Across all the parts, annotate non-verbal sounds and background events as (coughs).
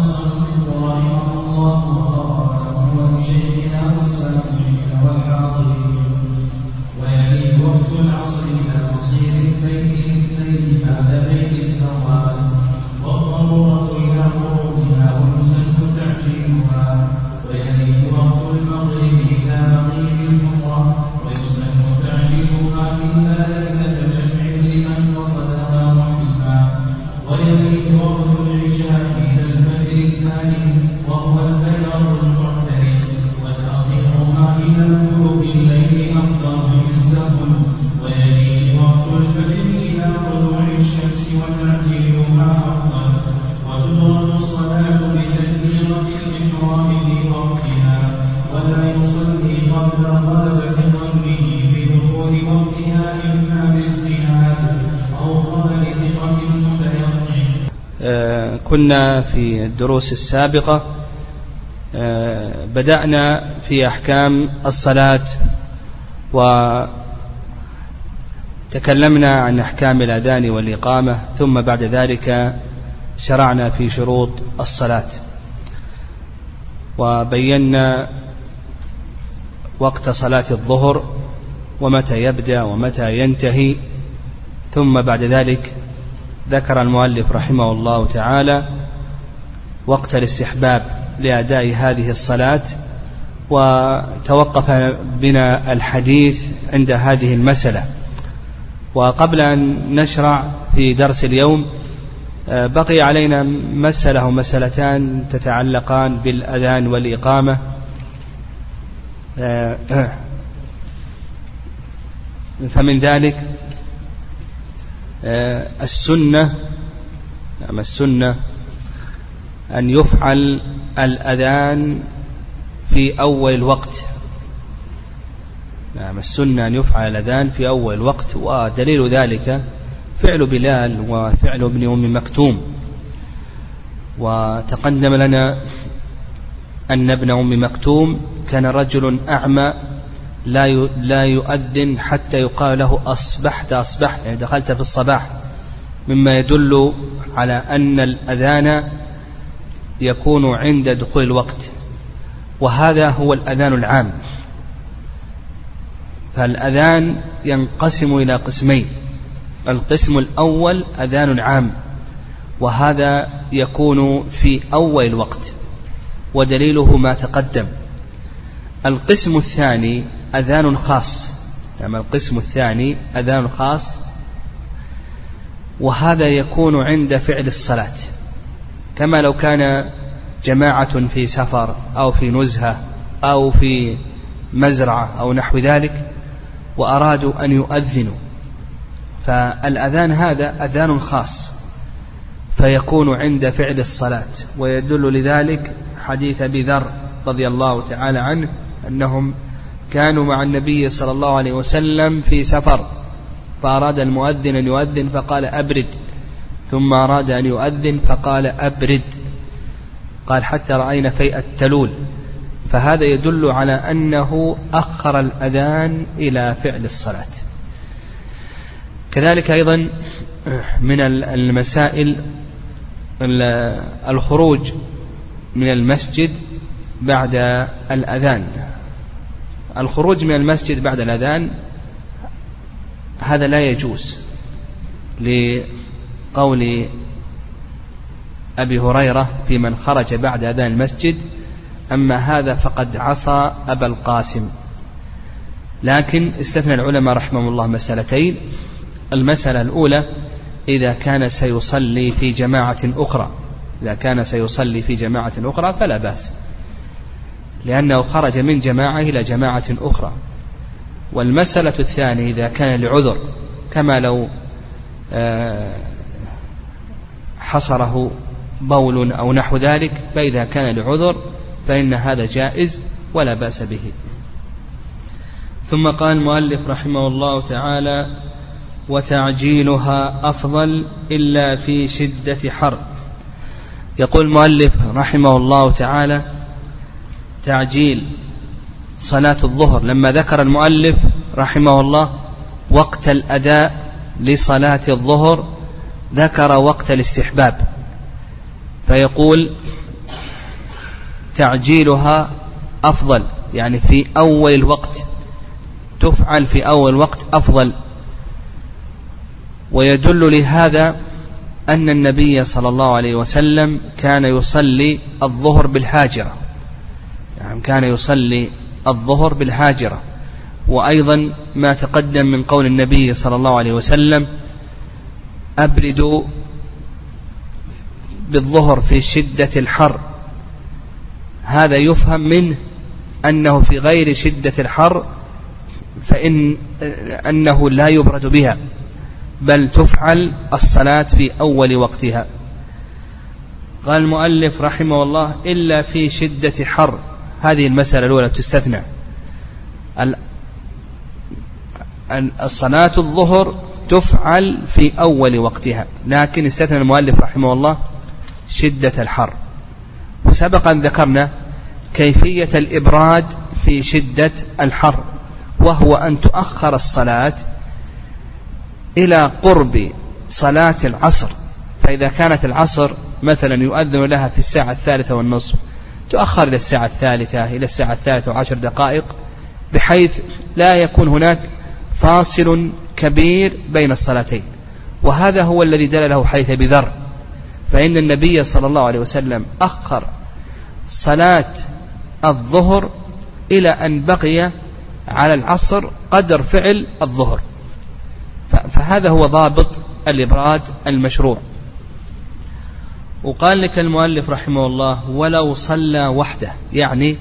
Amazon في الدروس السابقة آه، بدأنا في أحكام الصلاة وتكلمنا عن أحكام الأذان والإقامة ثم بعد ذلك شرعنا في شروط الصلاة. وبينا وقت صلاة الظهر ومتى يبدأ ومتى ينتهي. ثم بعد ذلك ذكر المؤلف رحمه الله تعالى وقت الاستحباب لأداء هذه الصلاة وتوقف بنا الحديث عند هذه المسألة. وقبل أن نشرع في درس اليوم بقي علينا مسألة ومسألتان تتعلقان بالأذان والإقامة. (clears throat) فمن ذلك السنة نعم السنة أن يفعل الأذان في أول الوقت نعم السنة أن يفعل الأذان في أول الوقت ودليل ذلك فعل بلال وفعل ابن أم مكتوم. وتقدم لنا أن ابن أم مكتوم كان رجل أعمى لا لا يؤذن حتى يقال له أصبحت أصبحت يعني دخلت في الصباح. مما يدل على أن الأذان يكون عند دخول الوقت. وهذا هو الأذان العام. فالأذان ينقسم إلى قسمين. القسم الأول أذان عام وهذا يكون في أول الوقت ودليله ما تقدم. القسم الثاني أذان خاص. يعني القسم الثاني أذان خاص وهذا يكون عند فعل الصلاة. كما لو كان جماعة في سفر أو في نزهة أو في مزرعة أو نحو ذلك وأرادوا أن يؤذنوا. فالأذان هذا أذان خاص فيكون عند فعل الصلاة ويدل لذلك حديث أبي ذر رضي الله تعالى عنه أنهم كانوا مع النبي صلى الله عليه وسلم في سفر فأراد المؤذن أن يؤذن فقال أبرد. ثم أراد أن يؤذن فقال أبرد. قال حتى رأينا فيء التلول. فهذا يدل على أنه أخر الأذان إلى فعل الصلاة. كذلك أيضا من المسائل الخروج من المسجد بعد الأذان. الخروج من المسجد بعد الأذان هذا لا يجوز لقول أبي هريرة في من خرج بعد أذان المسجد أما هذا فقد عصى أبا القاسم. لكن استثنى العلماء رحمهم الله مسألتين. المسألة الأولى إذا كان سيصلي في جماعة أخرى. إذا كان سيصلي في جماعة أخرى فلا بأس لأنه خرج من جماعة إلى جماعة أخرى. والمسألة الثانية إذا كان لعذر كما لو آه، حصره بول أو نحو ذلك فإذا كان لعذر فإن هذا جائز ولا بأس به. ثم قال المؤلف رحمه الله تعالى وتعجيلها أفضل إلا في شدة حر يقول المؤلف رحمه الله تعالى تعجيل صلاة الظهر لما ذكر المؤلف رحمه الله وقت الأداء لصلاة الظهر ذكر وقت الاستحباب فيقول تعجيلها أفضل يعني في أول الوقت تفعل في أول وقت أفضل. ويدل لهذا أن النبي صلى الله عليه وسلم كان يصلي الظهر بالحاجرة يعني كان يصلي الظهر بالحاجرة. وأيضا ما تقدم من قول النبي صلى الله عليه وسلم أبردوا بالظهر في شدة الحر. هذا يفهم منه أنه في غير شدة الحر فإن أنه لا يبرد بها بل تفعل الصلاة في أول وقتها. قال المؤلف رحمه الله إلا في شدة حر. هذه المسألة الأولى تستثنى. الصلاة الظهر تفعل في أول وقتها. لكن استثنى المؤلف رحمه الله شدة الحر. وسبق أن ذكرنا كيفية الإبراد في شدة الحر وهو أن تؤخر الصلاة إلى قرب صلاة العصر. فإذا كانت العصر مثلا يؤذن لها في الساعة الثالثة والنصف تؤخر إلى الساعة الثالثة إلى الساعة الثالثة وعشر دقائق بحيث لا يكون هناك فاصل كبير بين الصلاتين. وهذا هو الذي دل له حديث أبي ذر. فإن النبي صلى الله عليه وسلم أخر صلاة الظهر إلى أن بقي على العصر قدر فعل الظهر. فهذا هو ضابط الإبراد المشروع. وقال لك المؤلف رحمه الله ولو صلى وحده يعني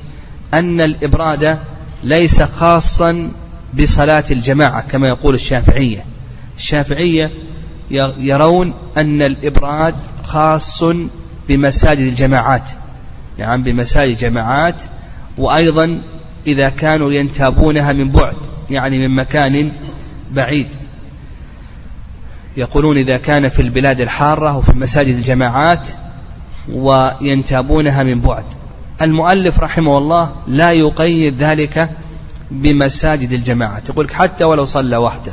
أن الإبراد ليس خاصا بصلاة الجماعة كما يقول الشافعية. الشافعية يرون أن الإبراد خاص بمساجد الجماعات. نعم بمساجد الجماعات. وأيضا إذا كانوا ينتابونها من بعد يعني من مكان بعيد. يقولون إذا كان في البلاد الحارة وفي مساجد الجماعات وينتابونها من بعد. المؤلف رحمه الله لا يقيد ذلك بمساجد الجماعة. يقول حتى ولو صلى وحده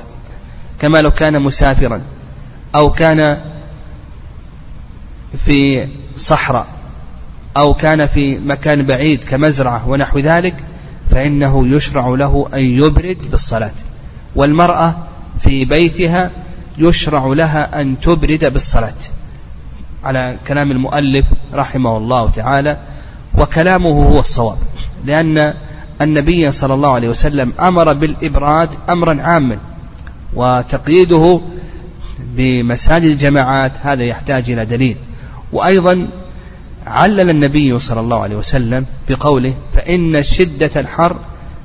كما لو كان مسافرا أو كان في صحراء أو كان في مكان بعيد كمزرعة ونحو ذلك فإنه يشرع له أن يبرد بالصلاة. والمرأة في بيتها يشرع لها أن تبرد بالصلاة. على كلام المؤلف رحمه الله تعالى وكلامه هو الصواب لأن النبي صلى الله عليه وسلم أمر بالإبراد أمرا عاما وتقييده بمساجد الجماعات هذا يحتاج إلى دليل. وأيضا علل النبي صلى الله عليه وسلم بقوله فإن شدة الحر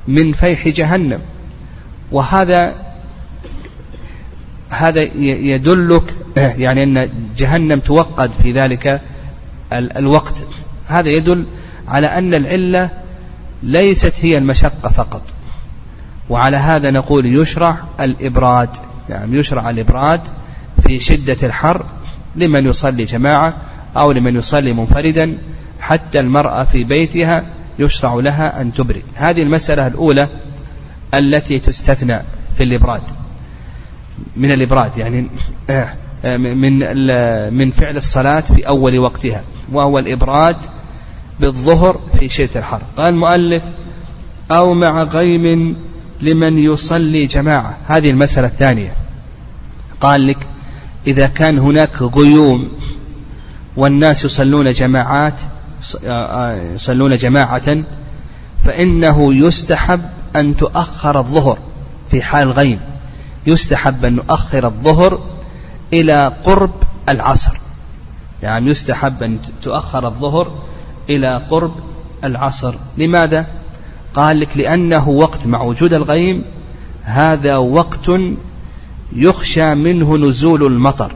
من فيح جهنم. وهذا هذا يدلك يعني أن جهنم توقد في ذلك الوقت. هذا يدل على أن العلة ليست هي المشقة فقط. وعلى هذا نقول يشرع الإبراد. يعني يشرع الإبراد في شدة الحر لمن يصلي جماعة أو لمن يصلي منفردا حتى المرأة في بيتها يشرع لها أن تبرد. هذه المسألة الأولى التي تستثنى في الإبراد. من الإبراد يعني آه، آه، من من فعل الصلاة في أول وقتها. وهو الإبراد بالظهر في شدة الحر قال المؤلف أو مع غيم لمن يصلي جماعة. هذه المسألة الثانية. قال لك إذا كان هناك غيوم والناس يصلون جماعات يصلون جماعة فإنه يستحب أن تؤخر الظهر في حال الغيم يستحب أن نؤخر الظهر إلى قرب العصر. يعني يستحب أن تؤخر الظهر إلى قرب العصر. لماذا؟ قال لك لأنه وقت مع وجود الغيم هذا وقت يخشى منه نزول المطر.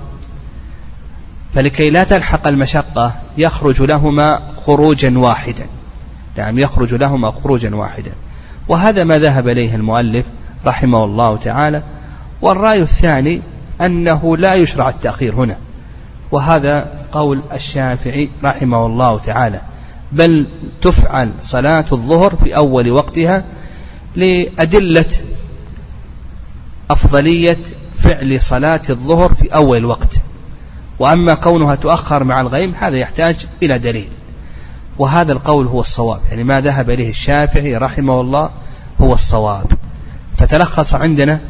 فلكي لا تلحق المشقة يخرج لهما خروجا واحدا. نعم يخرج لهما خروجا واحدا. وهذا ما ذهب إليه المؤلف رحمه الله تعالى. والرأي الثاني أنه لا يشرع التأخير هنا. وهذا قول الشافعي رحمه الله تعالى. بل تفعل صلاة الظهر في أول وقتها لأدلة أفضلية فعل صلاة الظهر في أول وقت. وأما كونها تؤخر مع الغيم هذا يحتاج إلى دليل. وهذا القول هو الصواب. يعني ما ذهب إليه الشافعي رحمه الله هو الصواب. فتلخص عندنا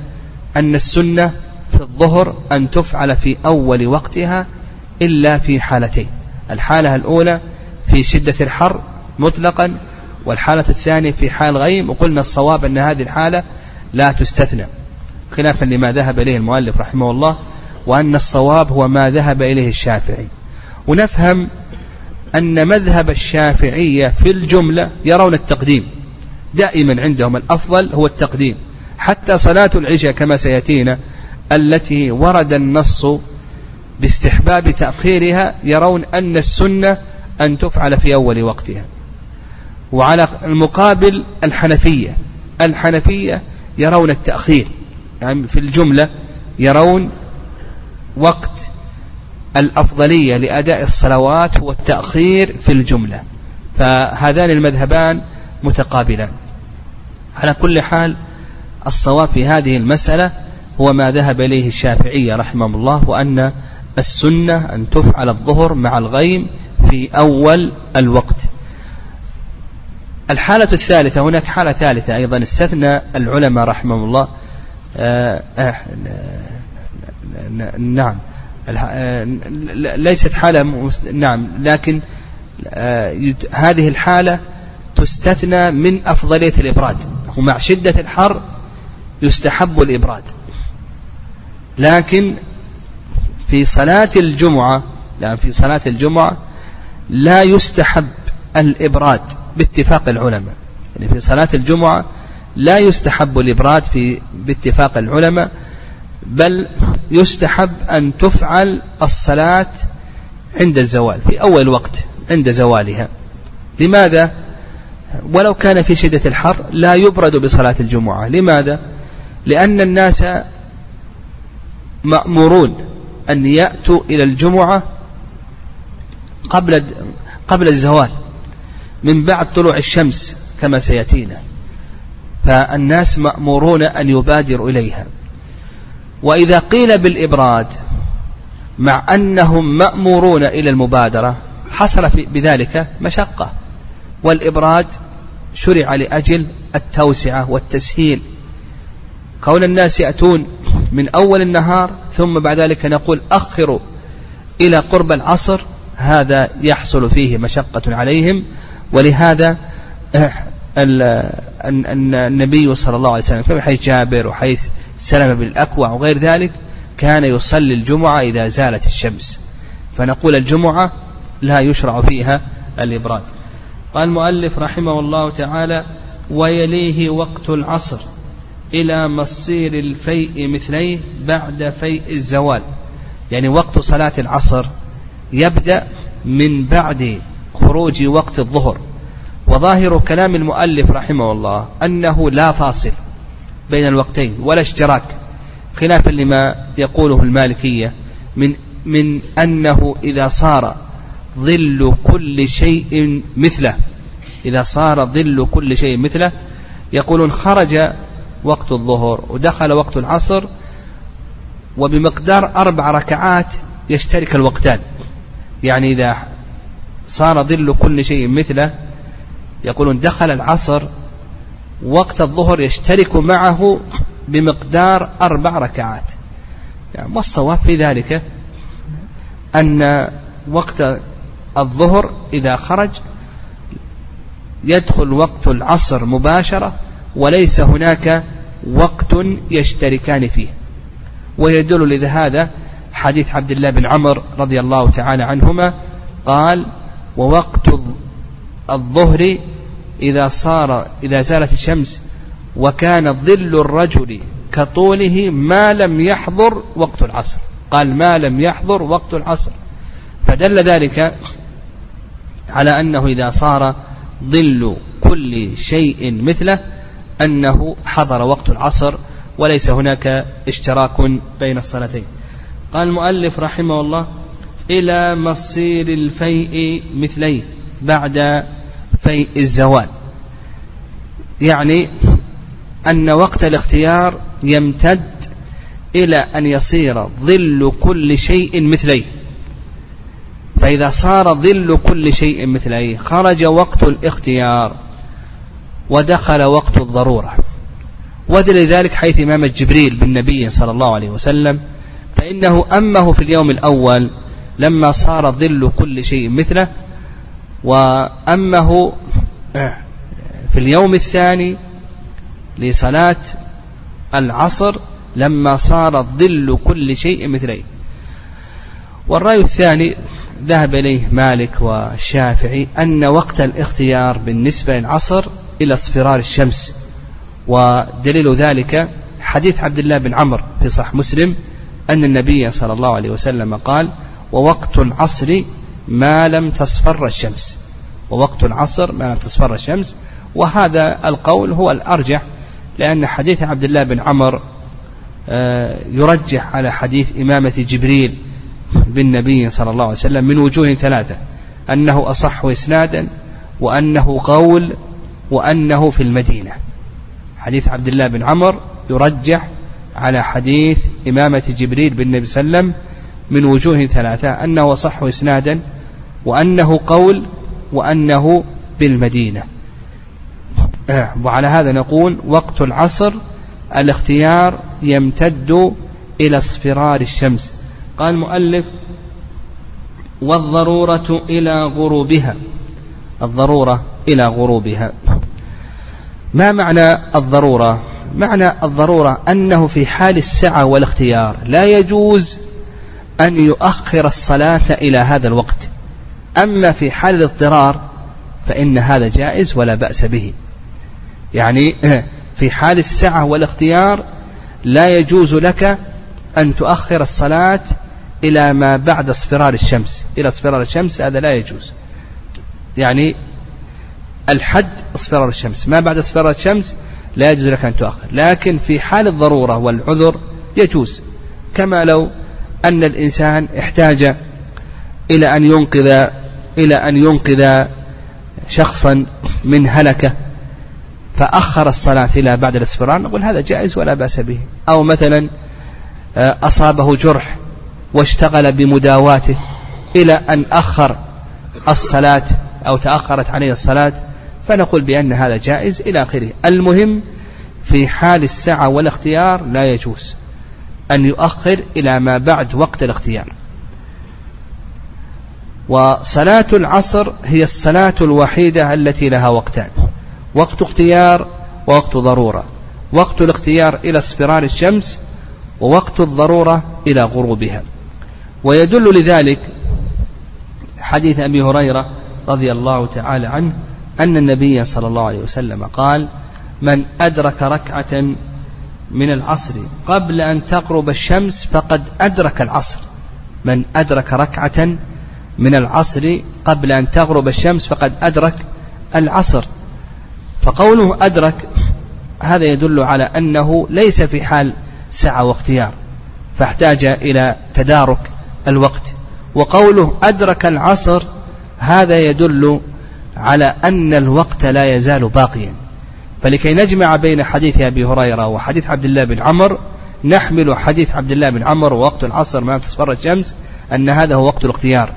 أن السنة في الظهر أن تفعل في أول وقتها إلا في حالتين. الحالة الأولى في شدة الحر مطلقا والحالة الثانية في حال غيم وقلنا الصواب أن هذه الحالة لا تستثنى. خلافا لما ذهب إليه المؤلف رحمه الله وأن الصواب هو ما ذهب إليه الشافعي. ونفهم أن مذهب الشافعية في الجملة يرون التقديم. دائما عندهم الأفضل هو التقديم. حتى صلاة العشاء كما سيأتينا التي ورد النص باستحباب تأخيرها يرون أن السنة أن تفعل في أول وقتها. وعلى المقابل الحنفية. الحنفية يرون التأخير. يعني في الجملة يرون وقت الأفضلية لأداء الصلوات هو التأخير في الجملة. فهذان المذهبان متقابلان. على كل حال الصواب في هذه المسألة هو ما ذهب إليه الشافعية رحمه الله وأن السنة أن تفعل الظهر مع الغيم في أول الوقت. الحالة الثالثة هناك حالة ثالثة أيضا استثنى العلماء رحمهم الله. آه آه نعم. آه، ليست حالة نعم لكن آه، هذه الحالة تستثنى من أفضلية الإبراد. ومع شدة الحر يستحب الإبراد. لكن في صلاة الجمعة يعني في صلاة الجمعة لا يستحب الإبراد باتفاق العلماء يعني في صلاة الجمعة لا يستحب الإبراد في باتفاق العلماء بل يستحب أن تفعل الصلاة عند الزوال في أول وقت عند زوالها لماذا؟ ولو كان في شدة الحر لا يبرد بصلاة الجمعة لماذا؟ لأن الناس مأمورون أن يأتوا إلى الجمعة قبل قبل الزوال من بعد طلوع الشمس كما سيأتينا. فالناس مأمورون أن يبادروا إليها. وإذا قيل بالإبراد مع أنهم مأمورون إلى المبادرة حصل بذلك مشقة. والإبراد شرع لأجل التوسعة والتسهيل. كون الناس يأتون من أول النهار ثم بعد ذلك نقول أخروا إلى قرب العصر هذا يحصل فيه مشقة عليهم. ولهذا النبي صلى الله عليه وسلم في حيث جابر وحيث سلم بالأكوع وغير ذلك كان يصلي الجمعة إذا زالت الشمس. فنقول الجمعة لا يشرع فيها الإبراد. قال المؤلف رحمه الله تعالى ويليه وقت العصر إلى مصير الفيء مثليه بعد فيء الزوال. يعني وقت صلاة العصر يبدأ من بعد خروج وقت الظهر. وظاهر كلام المؤلف رحمه الله أنه لا فاصل بين الوقتين ولا اشتراك. خلافا لما يقوله المالكية من من أنه إذا صار ظل كل شيء مثله إذا صار ظل كل شيء مثله يقولون خرج وقت الظهر ودخل وقت العصر وبمقدار أربع ركعات يشترك الوقتان. يعني إذا صار ظل كل شيء مثله يقولون دخل العصر وقت الظهر يشترك معه بمقدار أربع ركعات. يعني والصواب في ذلك؟ أن وقت الظهر إذا خرج يدخل وقت العصر مباشرة وليس هناك وقت يشتركان فيه. ويدل لهذا حديث عبد الله بن عمر رضي الله تعالى عنهما قال ووقت الظهر إذا صار إذا زالت الشمس وكان ظل الرجل كطوله ما لم يحضر وقت العصر. قال ما لم يحضر وقت العصر. فدل ذلك على أنه إذا صار ظل كل شيء مثله أنه حضر وقت العصر وليس هناك اشتراك بين الصلاتين. قال المؤلف رحمه الله إلى مصير الفيء مثليه بعد فيء الزوال. يعني أن وقت الاختيار يمتد إلى أن يصير ظل كل شيء مثليه. فإذا صار ظل كل شيء مثليه خرج وقت الاختيار ودخل وقت الضرورة. ودل ذلك حيث إمام جبريل بالنبي صلى الله عليه وسلم فإنه أمه في اليوم الأول لما صار ظل كل شيء مثله وأمه في اليوم الثاني لصلاة العصر لما صار ظل كل شيء مثليه. والرأي الثاني ذهب إليه مالك والشافعي أن وقت الاختيار بالنسبة للعصر إلى اصفرار الشمس ودليل ذلك حديث عبد الله بن عمرو في صح مسلم أن النبي صلى الله عليه وسلم قال ووقت العصر ما لم تصفر الشمس. ووقت العصر ما لم تصفر الشمس. وهذا القول هو الأرجح لأن حديث عبد الله بن عمر آه، يرجح على حديث إمامة جبريل بالنبي صلى الله عليه وسلم من وجوه ثلاثة أنه أصح إسنادا وأنه قول وأنه في المدينة. حديث عبد الله بن عمر يرجح على حديث إمامة جبريل بالنبي صلى الله عليه وسلم من وجوه ثلاثة أنه صح إسنادا وأنه قول وأنه بالمدينة. وعلى هذا نقول وقت العصر الاختيار يمتد إلى اصفرار الشمس. قال المؤلف والضرورة إلى غروبها. الضرورة إلى غروبها. ما معنى الضرورة؟ معنى الضرورة أنه في حال السعة والاختيار لا يجوز أن يؤخر الصلاة إلى هذا الوقت. أما في حال الاضطرار فإن هذا جائز ولا بأس به. يعني (clears throat) في حال السعة والاختيار لا يجوز لك أن تؤخر الصلاة إلى ما بعد اصفرار الشمس. إلى اصفرار الشمس هذا لا يجوز. يعني الحد اصفرار الشمس. ما بعد اصفرار الشمس لا يجوز لك أن تؤخر. لكن في حال الضرورة والعذر يجوز. كما لو أن الإنسان احتاج إلى أن ينقذ إلى أن ينقذ شخصا من هلكة فأخر الصلاة إلى بعد الاصفرار نقول هذا جائز ولا بأس به. أو مثلا آه، أصابه جرح واشتغل بمداواته إلى أن أخر الصلاة أو تأخرت عليه الصلاة فنقول بأن هذا جائز إلى آخره. المهم في حال السعة والاختيار لا يجوز أن يؤخر إلى ما بعد وقت الاختيار. وصلاة العصر هي الصلاة الوحيدة التي لها وقتان. وقت اختيار ووقت ضرورة. وقت الاختيار إلى اصفرار الشمس ووقت الضرورة إلى غروبها. ويدل لذلك حديث أبي هريرة رضي الله تعالى عنه أن النبي صلى الله عليه وسلم قال من أدرك ركعة من العصر قبل أن تغرب الشمس فقد أدرك العصر. من أدرك ركعة من العصر قبل أن تغرب الشمس فقد أدرك العصر. فقوله أدرك هذا يدل على أنه ليس في حال سعة واختيار فاحتاج إلى تدارك الوقت. وقوله أدرك العصر هذا يدل على أن الوقت لا يزال باقيا. فلكي نجمع بين حديث أبي هريرة وحديث عبد الله بن عمر نحمل حديث عبد الله بن عمر ووقت العصر ما تصفر الشمس أن هذا هو وقت الاختيار.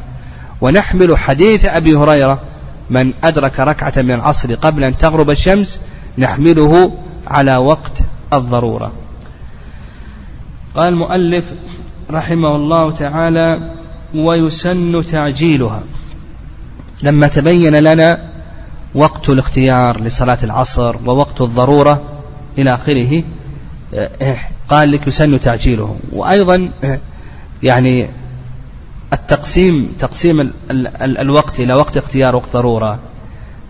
ونحمل حديث أبي هريرة من أدرك ركعة من العصر قبل أن تغرب الشمس نحمله على وقت الضرورة. قال المؤلف رحمه الله تعالى ويسن تعجيلها لما تبين لنا وقت الاختيار لصلاة العصر ووقت الضرورة إلى آخره قال لك يسن تعجيله. وأيضا يعني التقسيم تقسيم ال ال الوقت إلى وقت اختيار وقت ضرورة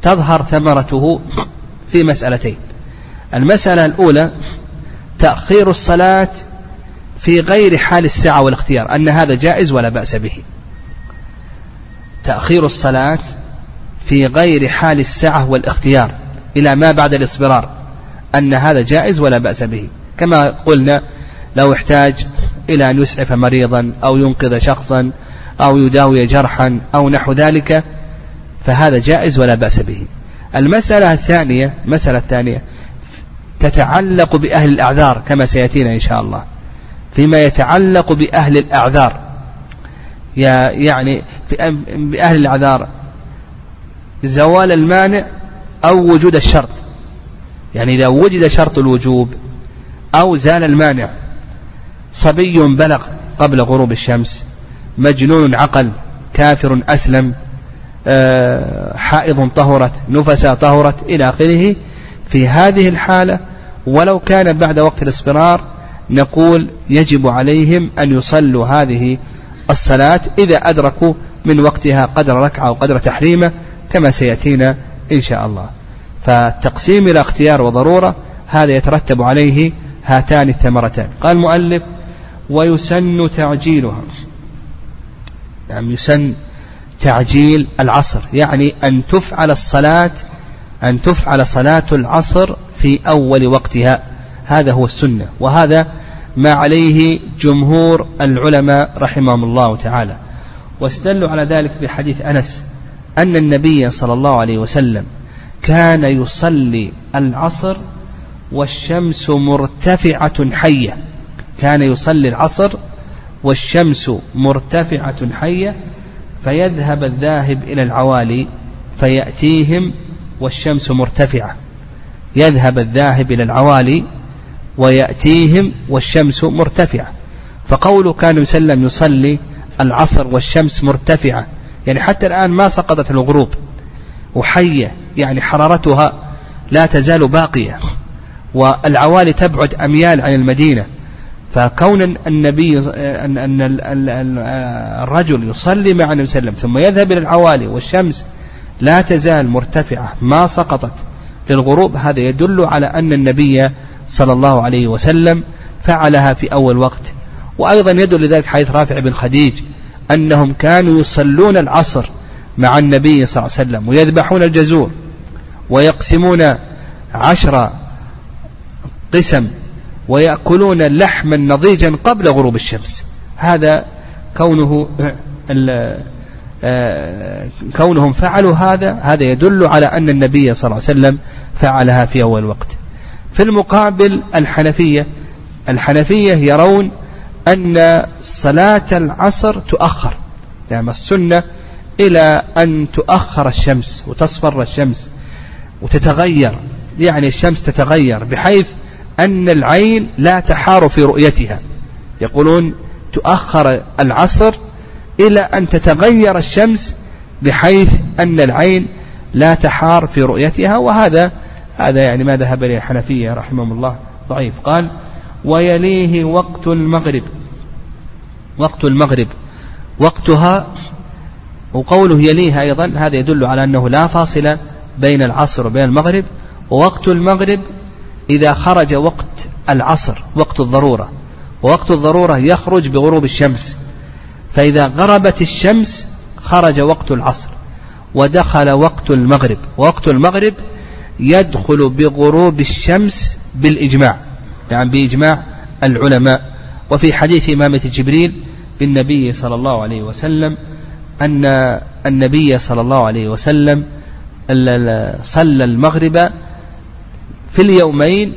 تظهر ثمرته في مسألتين. المسألة الأولى تأخير الصلاة في غير حال السعة والاختيار أن هذا جائز ولا بأس به. تأخير الصلاة في غير حال السعة والاختيار إلى ما بعد الإصبرار أن هذا جائز ولا بأس به. كما قلنا لو احتاج إلى أن يسعف مريضا أو ينقذ شخصا أو يداوي جرحا أو نحو ذلك فهذا جائز ولا بأس به. المسألة الثانية المسألة الثانية تتعلق بأهل الأعذار كما سيأتينا إن شاء الله. فيما يتعلق بأهل الأعذار يعني بأهل الأعذار زوال المانع أو وجود الشرط. يعني إذا وجد شرط الوجوب أو زال المانع. صبي بلغ قبل غروب الشمس. مجنون عقل كافر أسلم. آه، حائض طهرت نفسا طهرت إلى آخره. في هذه الحالة ولو كان بعد وقت الاصفرار نقول يجب عليهم أن يصلوا هذه الصلاة إذا أدركوا من وقتها قدر ركعة أو قدر تحريمة كما سيأتينا إن شاء الله. فالتقسيم إلى اختيار وضرورة هذا يترتب عليه هاتان الثمرتان. قال المؤلف ويسن تعجيلها. نعم يسن تعجيل العصر. يعني أن تفعل الصلاة أن تفعل صلاة العصر في أول وقتها. هذا هو السنة. وهذا ما عليه جمهور العلماء رحمهم الله تعالى. واستدلوا على ذلك بحديث أنس أن النبي صلى الله عليه وسلم كان يصلي العصر والشمس مرتفعة حية. كان يصلي العصر والشمس مرتفعة حية فيذهب الذاهب إلى العوالي فيأتيهم والشمس مرتفعة. يذهب الذاهب إلى العوالي ويأتيهم والشمس مرتفعة. فقوله كان يسلم يصلي العصر والشمس مرتفعة. يعني حتى الآن ما سقطت الغروب. وحية يعني حرارتها لا تزال باقية. والعوالي تبعد أميال عن المدينة. فكون النبي أن أن الرجل يصلي مع النبي صلى الله عليه وسلم ثم يذهب إلى العوالي والشمس لا تزال مرتفعة. ما سقطت للغروب هذا يدل على أن النبي صلى الله عليه وسلم فعلها في أول وقت. وأيضا يدل لذلك حديث رافع بن خديج أنهم كانوا يصلون العصر مع النبي صلى الله عليه وسلم ويذبحون الجزور ويقسمون عشر قسم ويأكلون لحما نضيجا قبل غروب الشمس. هذا كونه آه، كونهم فعلوا هذا هذا يدل على أن النبي صلى الله عليه وسلم فعلها في أول وقت. في المقابل الحنفية. الحنفية يرون أن صلاة العصر تؤخر يعني السنة إلى أن تؤخر الشمس وتصفر الشمس وتتغير يعني الشمس تتغير بحيث أن العين لا تحار في رؤيتها. يقولون تؤخر العصر إلى أن تتغير الشمس بحيث أن العين لا تحار في رؤيتها وهذا هذا يعني ما ذهب إليه الحنفية رحمهم الله. ضعيف. قال ويليه وقت المغرب. وقت المغرب. وقتها وقوله يليها أيضا هذا يدل على أنه لا فاصل بين العصر وبين المغرب. ووقت المغرب إذا خرج وقت العصر وقت الضرورة. ووقت الضرورة يخرج بغروب الشمس. فإذا غربت الشمس خرج وقت العصر. ودخل وقت المغرب. وقت المغرب يدخل بغروب الشمس بالإجماع. يعني بإجماع العلماء. وفي حديث إمامة جبريل بالنبي صلى الله عليه وسلم أن النبي صلى الله عليه وسلم صلى المغرب في اليومين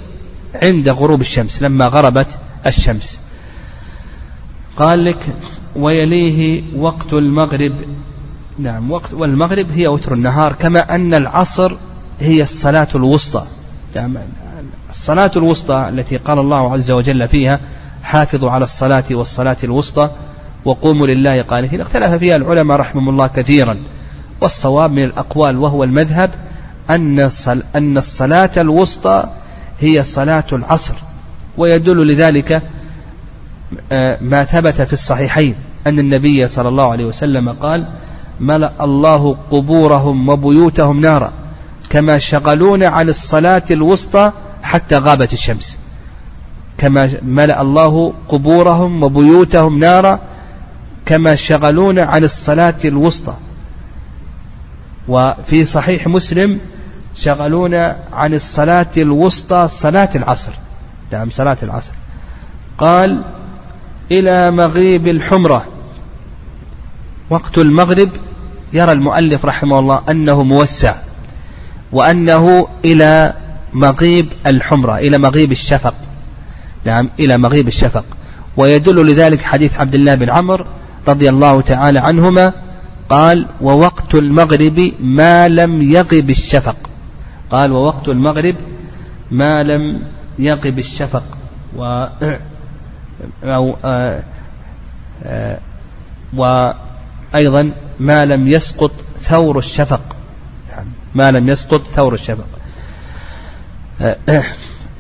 عند غروب الشمس لما غربت الشمس. قال لك ويليه وقت المغرب. نعم وقت والمغرب هي وتر النهار كما أن العصر هي الصلاة الوسطى. الصلاة الوسطى التي قال الله عز وجل فيها حافظوا على الصلاة والصلاة الوسطى وقوموا لله قانتين. اختلف فيها العلماء رحمهم الله كثيرا. والصواب من الأقوال وهو المذهب أن أن الصلاة الوسطى هي صلاة العصر. ويدل لذلك آه، ما ثبت في الصحيحين أن النبي صلى الله عليه وسلم قال ملأ الله قبورهم وبيوتهم نارا. كما شغلون عن الصلاة الوسطى حتى غابت الشمس. كما ملأ الله قبورهم وبيوتهم نارا كما شغلون عن الصلاة الوسطى. وفي صحيح مسلم شغلون عن الصلاة الوسطى صلاة العصر. نعم صلاة العصر. قال إلى مغيب الحمرة. وقت المغرب يرى المؤلف رحمه الله أنه موسع. وأنه إلى مغيب الحمرة إلى مغيب الشفق. نعم إلى مغيب الشفق. ويدل لذلك حديث عبد الله بن عمر رضي الله تعالى عنهما قال ووقت المغرب ما لم يغب الشفق. قال ووقت المغرب ما لم يغب الشفق. و (clears throat) أو آه، آه، وأيضا ما لم يسقط ثور الشفق. ما لم يسقط ثور الشفق. آه،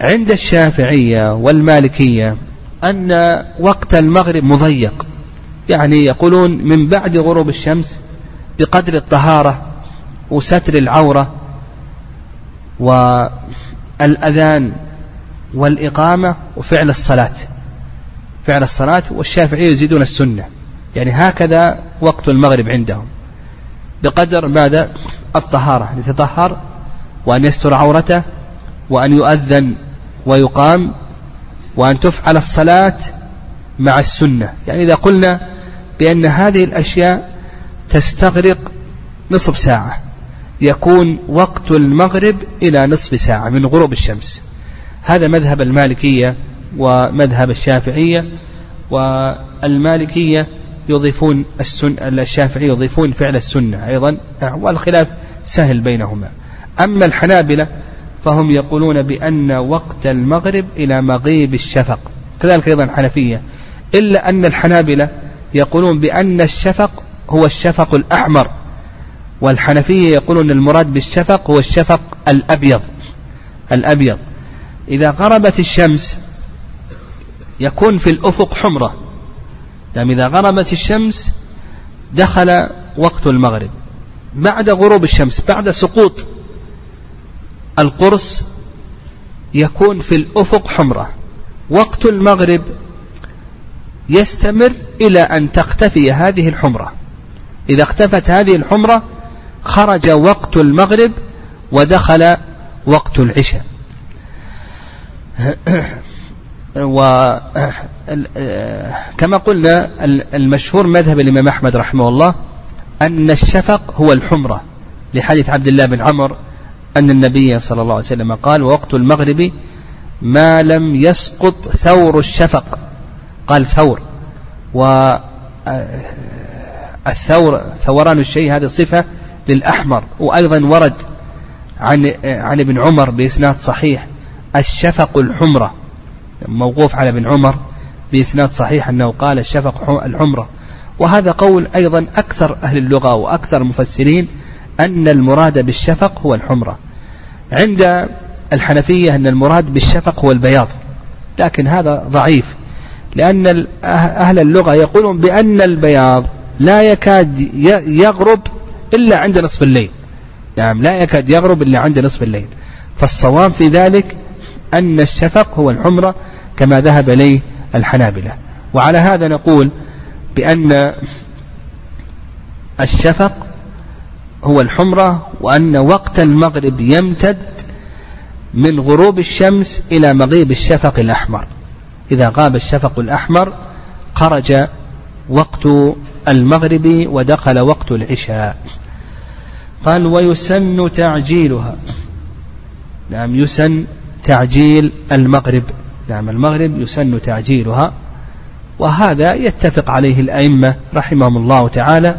عند الشافعية والمالكية أن وقت المغرب مضيق. يعني يقولون من بعد غروب الشمس بقدر الطهارة وستر العورة والأذان والإقامة وفعل الصلاة. فعل الصلاة والشافعية يزيدون السنة. يعني هكذا وقت المغرب عندهم. بقدر ماذا؟ الطهارة أن يتطهر وأن يستر عورته وأن يؤذن ويقام وأن تفعل الصلاة مع السنة. يعني إذا قلنا بأن هذه الأشياء تستغرق نصف ساعة يكون وقت المغرب إلى نصف ساعة من غروب الشمس. هذا مذهب المالكية ومذهب الشافعية والمالكية يضيفون السن الشافعية يضيفون فعل السنة أيضا والخلاف سهل بينهما. أما الحنابلة فهم يقولون بأن وقت المغرب إلى مغيب الشفق. كذلك أيضا الحنفية إلا أن الحنابلة يقولون بأن الشفق هو الشفق الأحمر والحنفية يقولون المراد بالشفق هو الشفق الأبيض الأبيض. إذا غربت الشمس يكون في الأفق حمرة. يعني إذا غربت الشمس دخل وقت المغرب. بعد غروب الشمس بعد سقوط القرص يكون في الأفق حمرة وقت المغرب يستمر إلى أن تختفي هذه الحمرة. إذا اختفت هذه الحمرة خرج وقت المغرب ودخل وقت العشاء. (clears throat) وكما قلنا المشهور مذهب الإمام أحمد رحمه الله أن الشفق هو الحمرة. لحديث عبد الله بن عمر أن النبي صلى الله عليه وسلم قال ووقت المغرب ما لم يسقط ثور الشفق. قال ثور. و الثور ثوران الشيء هذه صفة للأحمر. وأيضا ورد عن عن ابن عمر بإسناد صحيح الشفق الحمرة. موقوف على ابن عمر بإسناد صحيح أنه قال الشفق الحمرة وهذا قول أيضا أكثر أهل اللغة وأكثر المفسرين أن المراد بالشفق هو الحمرة. عند الحنفية أن المراد بالشفق هو البياض. لكن هذا ضعيف لأن أهل اللغة يقولون بأن البياض لا يكاد يغرب إلا عند نصف الليل. نعم لا يكاد يغرب إلا عند نصف الليل. فالصواب في ذلك أن الشفق هو الحمرة كما ذهب إليه الحنابلة. وعلى هذا نقول بأن الشفق هو الحمرة وأن وقت المغرب يمتد من غروب الشمس إلى مغيب الشفق الأحمر. إذا غاب الشفق الأحمر خرج وقت المغرب ودخل وقت العشاء. قال ويسن تعجيلها. نعم يسن تعجيل المغرب. نعم المغرب يسن تعجيلها وهذا يتفق عليه الأئمة رحمهم الله تعالى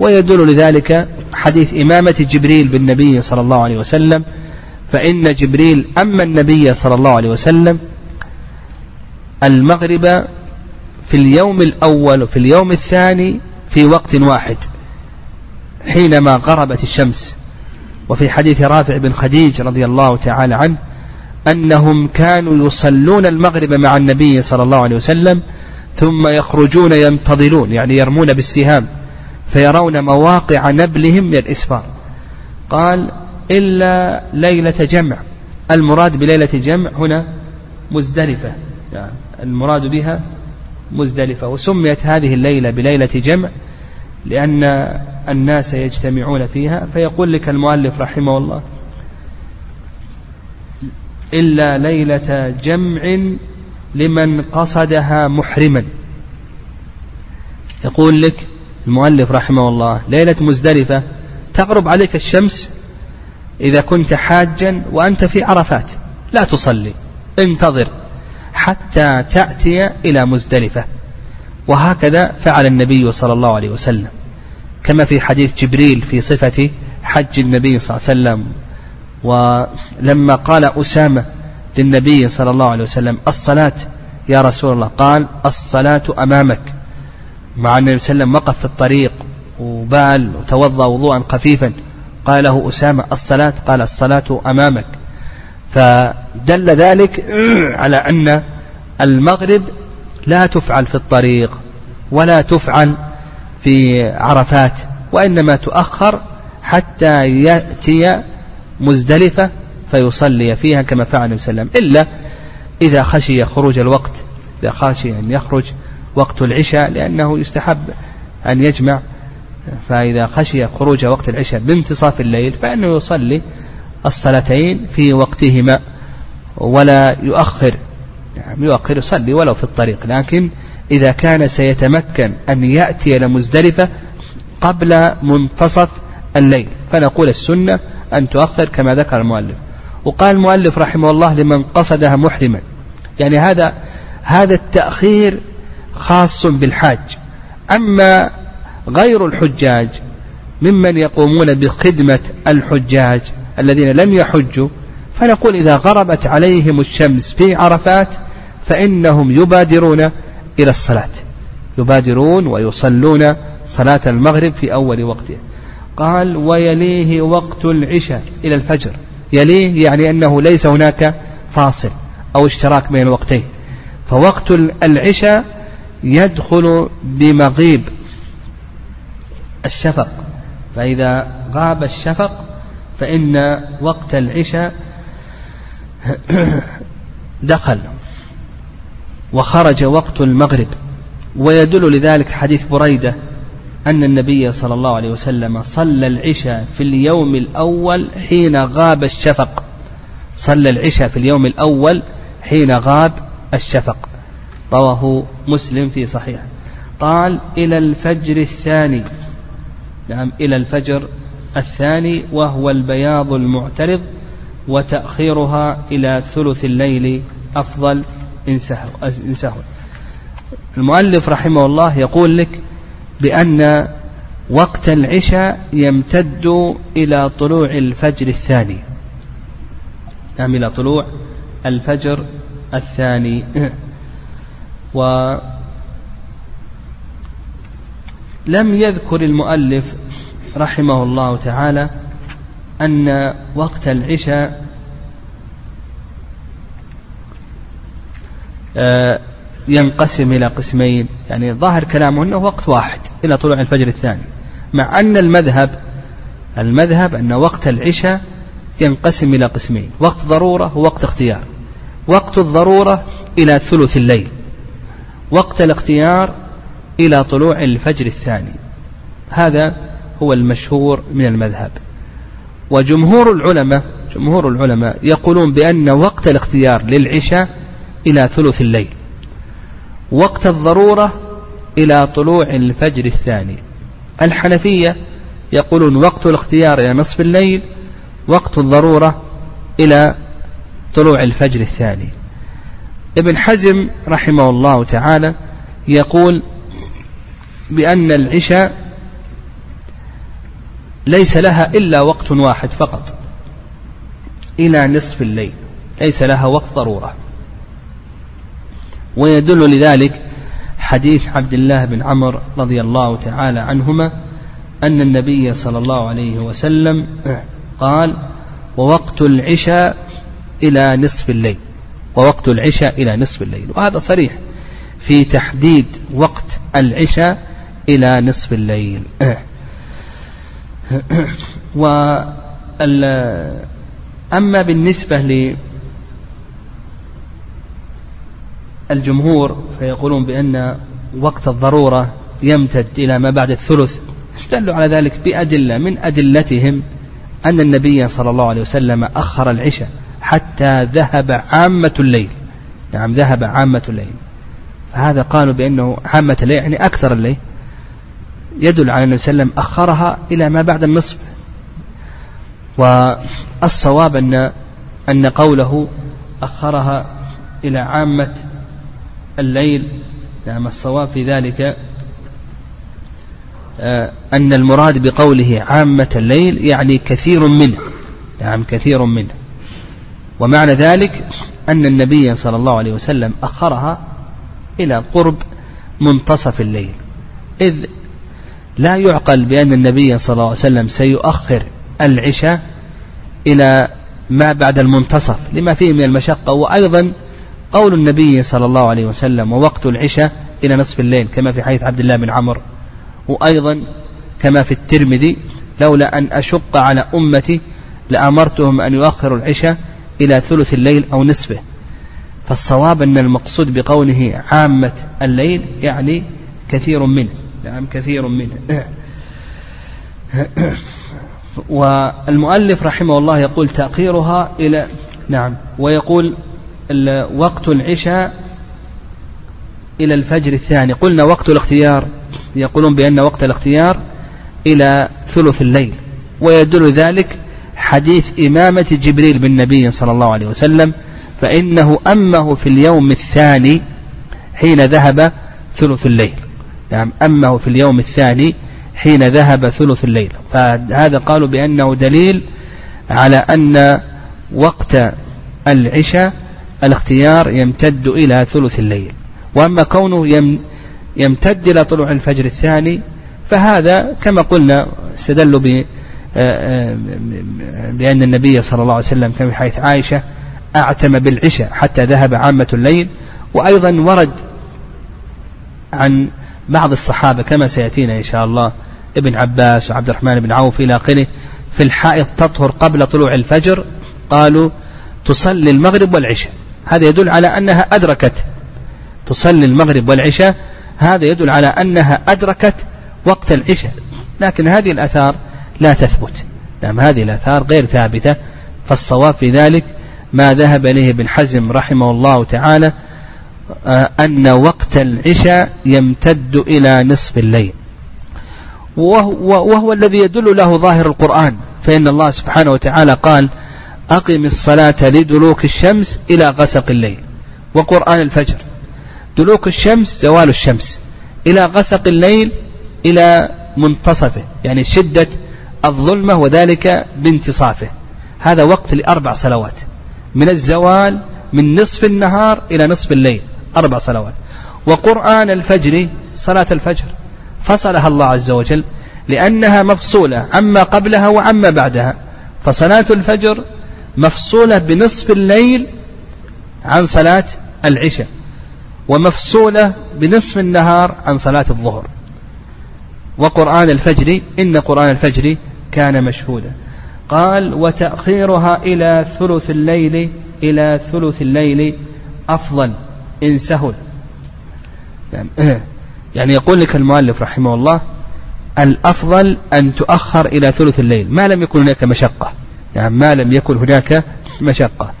ويدل لذلك حديث إمامة جبريل بالنبي صلى الله عليه وسلم فإن جبريل أما النبي صلى الله عليه وسلم المغرب في اليوم الأول وفي اليوم الثاني في وقت واحد حينما غربت الشمس. وفي حديث رافع بن خديج رضي الله تعالى عنه أنهم كانوا يصلون المغرب مع النبي صلى الله عليه وسلم ثم يخرجون ينتظرون يعني يرمون بالسهام فيرون مواقع نبلهم من الإسفار. قال إلا ليلة جمع. المراد بليلة جمع هنا مزدلفة. يعني المراد بها مزدلفة. وسميت هذه الليلة بليلة جمع لأن الناس يجتمعون فيها. فيقول لك المؤلف رحمه الله إلا ليلة جمع لمن قصدها محرما. يقول لك المؤلف رحمه الله ليلة مزدلفة تغرب عليك الشمس إذا كنت حاجا وأنت في عرفات لا تصلي انتظر حتى تأتي إلى مزدلفة. وهكذا فعل النبي صلى الله عليه وسلم. كما في حديث جبريل في صفة حج النبي صلى الله عليه وسلم ولما قال أسامة للنبي صلى الله عليه وسلم الصلاة يا رسول الله. قال الصلاة أمامك. مع أن النبي صلى الله عليه وسلم وقف في الطريق وبال وتوضأ وضوءا خفيفا. قال له أسامة الصلاة. قال الصلاة أمامك. فدل ذلك (clears throat) على أن المغرب لا تفعل في الطريق ولا تفعل في عرفات وإنما تؤخر حتى يأتي مزدلفة فيصلي فيها كما فعل النبي صلى الله عليه وسلم. إلا إذا خشي خروج الوقت إذا خشي أن يخرج وقت العشاء لأنه يستحب أن يجمع. فإذا خشي خروج وقت العشاء بانتصاف الليل فإنه يصلي الصلاتين في وقتهما ولا يؤخر. يعني يؤخر يصلي ولو في الطريق لكن إذا كان سيتمكن أن يأتي إلى مزدلفة قبل منتصف الليل. فنقول السنة أن تؤخر كما ذكر المؤلف. وقال المؤلف رحمه الله لمن قصدها محرما. يعني هذا هذا التأخير خاص بالحاج. أما غير الحجاج ممن يقومون بخدمة الحجاج الذين لم يحجوا فنقول إذا غربت عليهم الشمس في عرفات فإنهم يبادرون إلى الصلاة. يبادرون ويصلون صلاة المغرب في أول وقتها. قال ويليه وقت العشاء إلى الفجر. يليه يعني أنه ليس هناك فاصل أو اشتراك بين الوقتين. فوقت العشاء يدخل بمغيب الشفق. فإذا غاب الشفق فإن وقت العشاء (clears throat) دخل وخرج وقت المغرب. ويدل لذلك حديث بريدة أن النبي صلى الله عليه وسلم صلى العشاء في اليوم الأول حين غاب الشفق. صلى العشاء في اليوم الأول حين غاب الشفق. رواه مسلم في صحيح قال إلى الفجر الثاني. نعم إلى الفجر الثاني وهو البياض المعترض وتأخيرها إلى ثلث الليل أفضل إن سهو. المؤلف رحمه الله يقول لك بأن وقت العشاء يمتد إلى طلوع الفجر الثاني. نعم إلى طلوع الفجر الثاني. (clears throat) ولم يذكر المؤلف رحمه الله تعالى أن وقت العشاء آه، ينقسم إلى قسمين. يعني ظاهر كلامه أنه وقت واحد. إلى طلوع الفجر الثاني. مع أن المذهب المذهب أن وقت العشاء ينقسم إلى قسمين وقت ضرورة ووقت اختيار. وقت الضرورة إلى ثلث الليل. وقت الاختيار إلى طلوع الفجر الثاني. هذا هو المشهور من المذهب. وجمهور العلماء جمهور العلماء يقولون بأن وقت الاختيار للعشاء إلى ثلث الليل. وقت الضرورة إلى طلوع الفجر الثاني. الحنفية يقولون وقت الاختيار إلى نصف الليل وقت الضرورة إلى طلوع الفجر الثاني. ابن حزم رحمه الله تعالى يقول بأن العشاء ليس لها إلا وقت واحد فقط إلى نصف الليل ليس لها وقت ضرورة. ويدل لذلك حديث عبد الله بن عمرو رضي الله تعالى عنهما أن النبي صلى الله عليه وسلم قال ووقت العشاء إلى نصف الليل. ووقت العشاء إلى نصف الليل. وهذا صريح. في تحديد وقت العشاء إلى نصف الليل. (clears throat) و أما بالنسبة للجمهور فيقولون بأن وقت الضرورة يمتد إلى ما بعد الثلث. استدلوا على ذلك؟ بأدلة من أدلتهم أن النبي صلى الله عليه وسلم أخر العشاء حتى ذهب عامة الليل. نعم ذهب عامة الليل. فهذا قالوا بأنه عامة الليل يعني أكثر الليل. يدل على النبي صلى الله عليه وسلم أخرها إلى ما بعد النصف. والصواب أن أن قوله أخرها إلى عامة الليل نعم الصواب في ذلك آه، أن المراد بقوله عامة الليل يعني كثير منه نعم كثير منه. ومعنى ذلك أن النبي صلى الله عليه وسلم أخرها إلى قرب منتصف الليل. إذ لا يعقل بأن النبي صلى الله عليه وسلم سيؤخر العشاء إلى ما بعد المنتصف لما فيه من المشقة وأيضا قول النبي صلى الله عليه وسلم ووقت العشاء إلى نصف الليل كما في حديث عبد الله بن عمرو. وأيضا كما في الترمذي لولا أن أشق على أمتي لأمرتهم أن يؤخروا العشاء إلى ثلث الليل أو نصفه. فالصواب أن المقصود بقوله عامة الليل يعني كثير منه. نعم كثير منه. والمؤلف رحمه الله يقول تأخيرها إلى نعم ويقول وقت العشاء إلى الفجر الثاني. قلنا وقت الاختيار. يقولون بأن وقت الاختيار إلى ثلث الليل. ويدل ذلك حديث إمامة جبريل بالنبي صلى الله عليه وسلم فإنه أمه في اليوم الثاني حين ذهب ثلث الليل. نعم أمه في اليوم الثاني حين ذهب ثلث الليل. فهذا قالوا بأنه دليل على أن وقت العشاء الاختيار يمتد إلى ثلث الليل. وأما كونه يمتد إلى طلوع الفجر الثاني فهذا كما قلنا استدلوا آه، آه، بأن النبي صلى الله عليه وسلم كما في حديث عائشة أعتم بالعشاء حتى ذهب عامة الليل. وأيضا ورد عن بعض الصحابة كما سيأتينا إن شاء الله ابن عباس وعبد الرحمن بن عوف إلى آخره في الحائط تطهر قبل طلوع الفجر قالوا تصلي المغرب والعشاء. هذا يدل على أنها أدركت تصلي المغرب والعشاء هذا يدل على أنها أدركت وقت العشاء. لكن هذه الأثار لا تثبت. نعم هذه الأثار غير ثابتة. فالصواب في ذلك ما ذهب إليه ابن حزم رحمه الله تعالى آه، أن وقت العشاء يمتد إلى نصف الليل. وهو, وهو الذي يدل له ظاهر القرآن. فإن الله سبحانه وتعالى قال أقم الصلاة لدلوك الشمس إلى غسق الليل. وقرآن الفجر. دلوك الشمس زوال الشمس. إلى غسق الليل إلى منتصفه. يعني شدة الظلمة وذلك بانتصافه. هذا وقت لأربع صلوات. من الزوال من نصف النهار إلى نصف الليل. أربع صلوات. وقرآن الفجر صلاة الفجر. فصلها الله عز وجل لأنها مفصولة عما قبلها وعما بعدها. فصلاة الفجر مفصولة بنصف الليل عن صلاة العشاء ومفصولة بنصف النهار عن صلاة الظهر. وقرآن الفجر إن قرآن الفجر كان مشهودا. قال وتأخيرها إلى ثلث الليل إلى ثلث الليل أفضل إن سهل. (coughs) يعني يقول لك المؤلف رحمه الله الأفضل أن تؤخر إلى ثلث الليل. ما لم يكن هناك مشقة. يعني ما لم يكن هناك مشقة.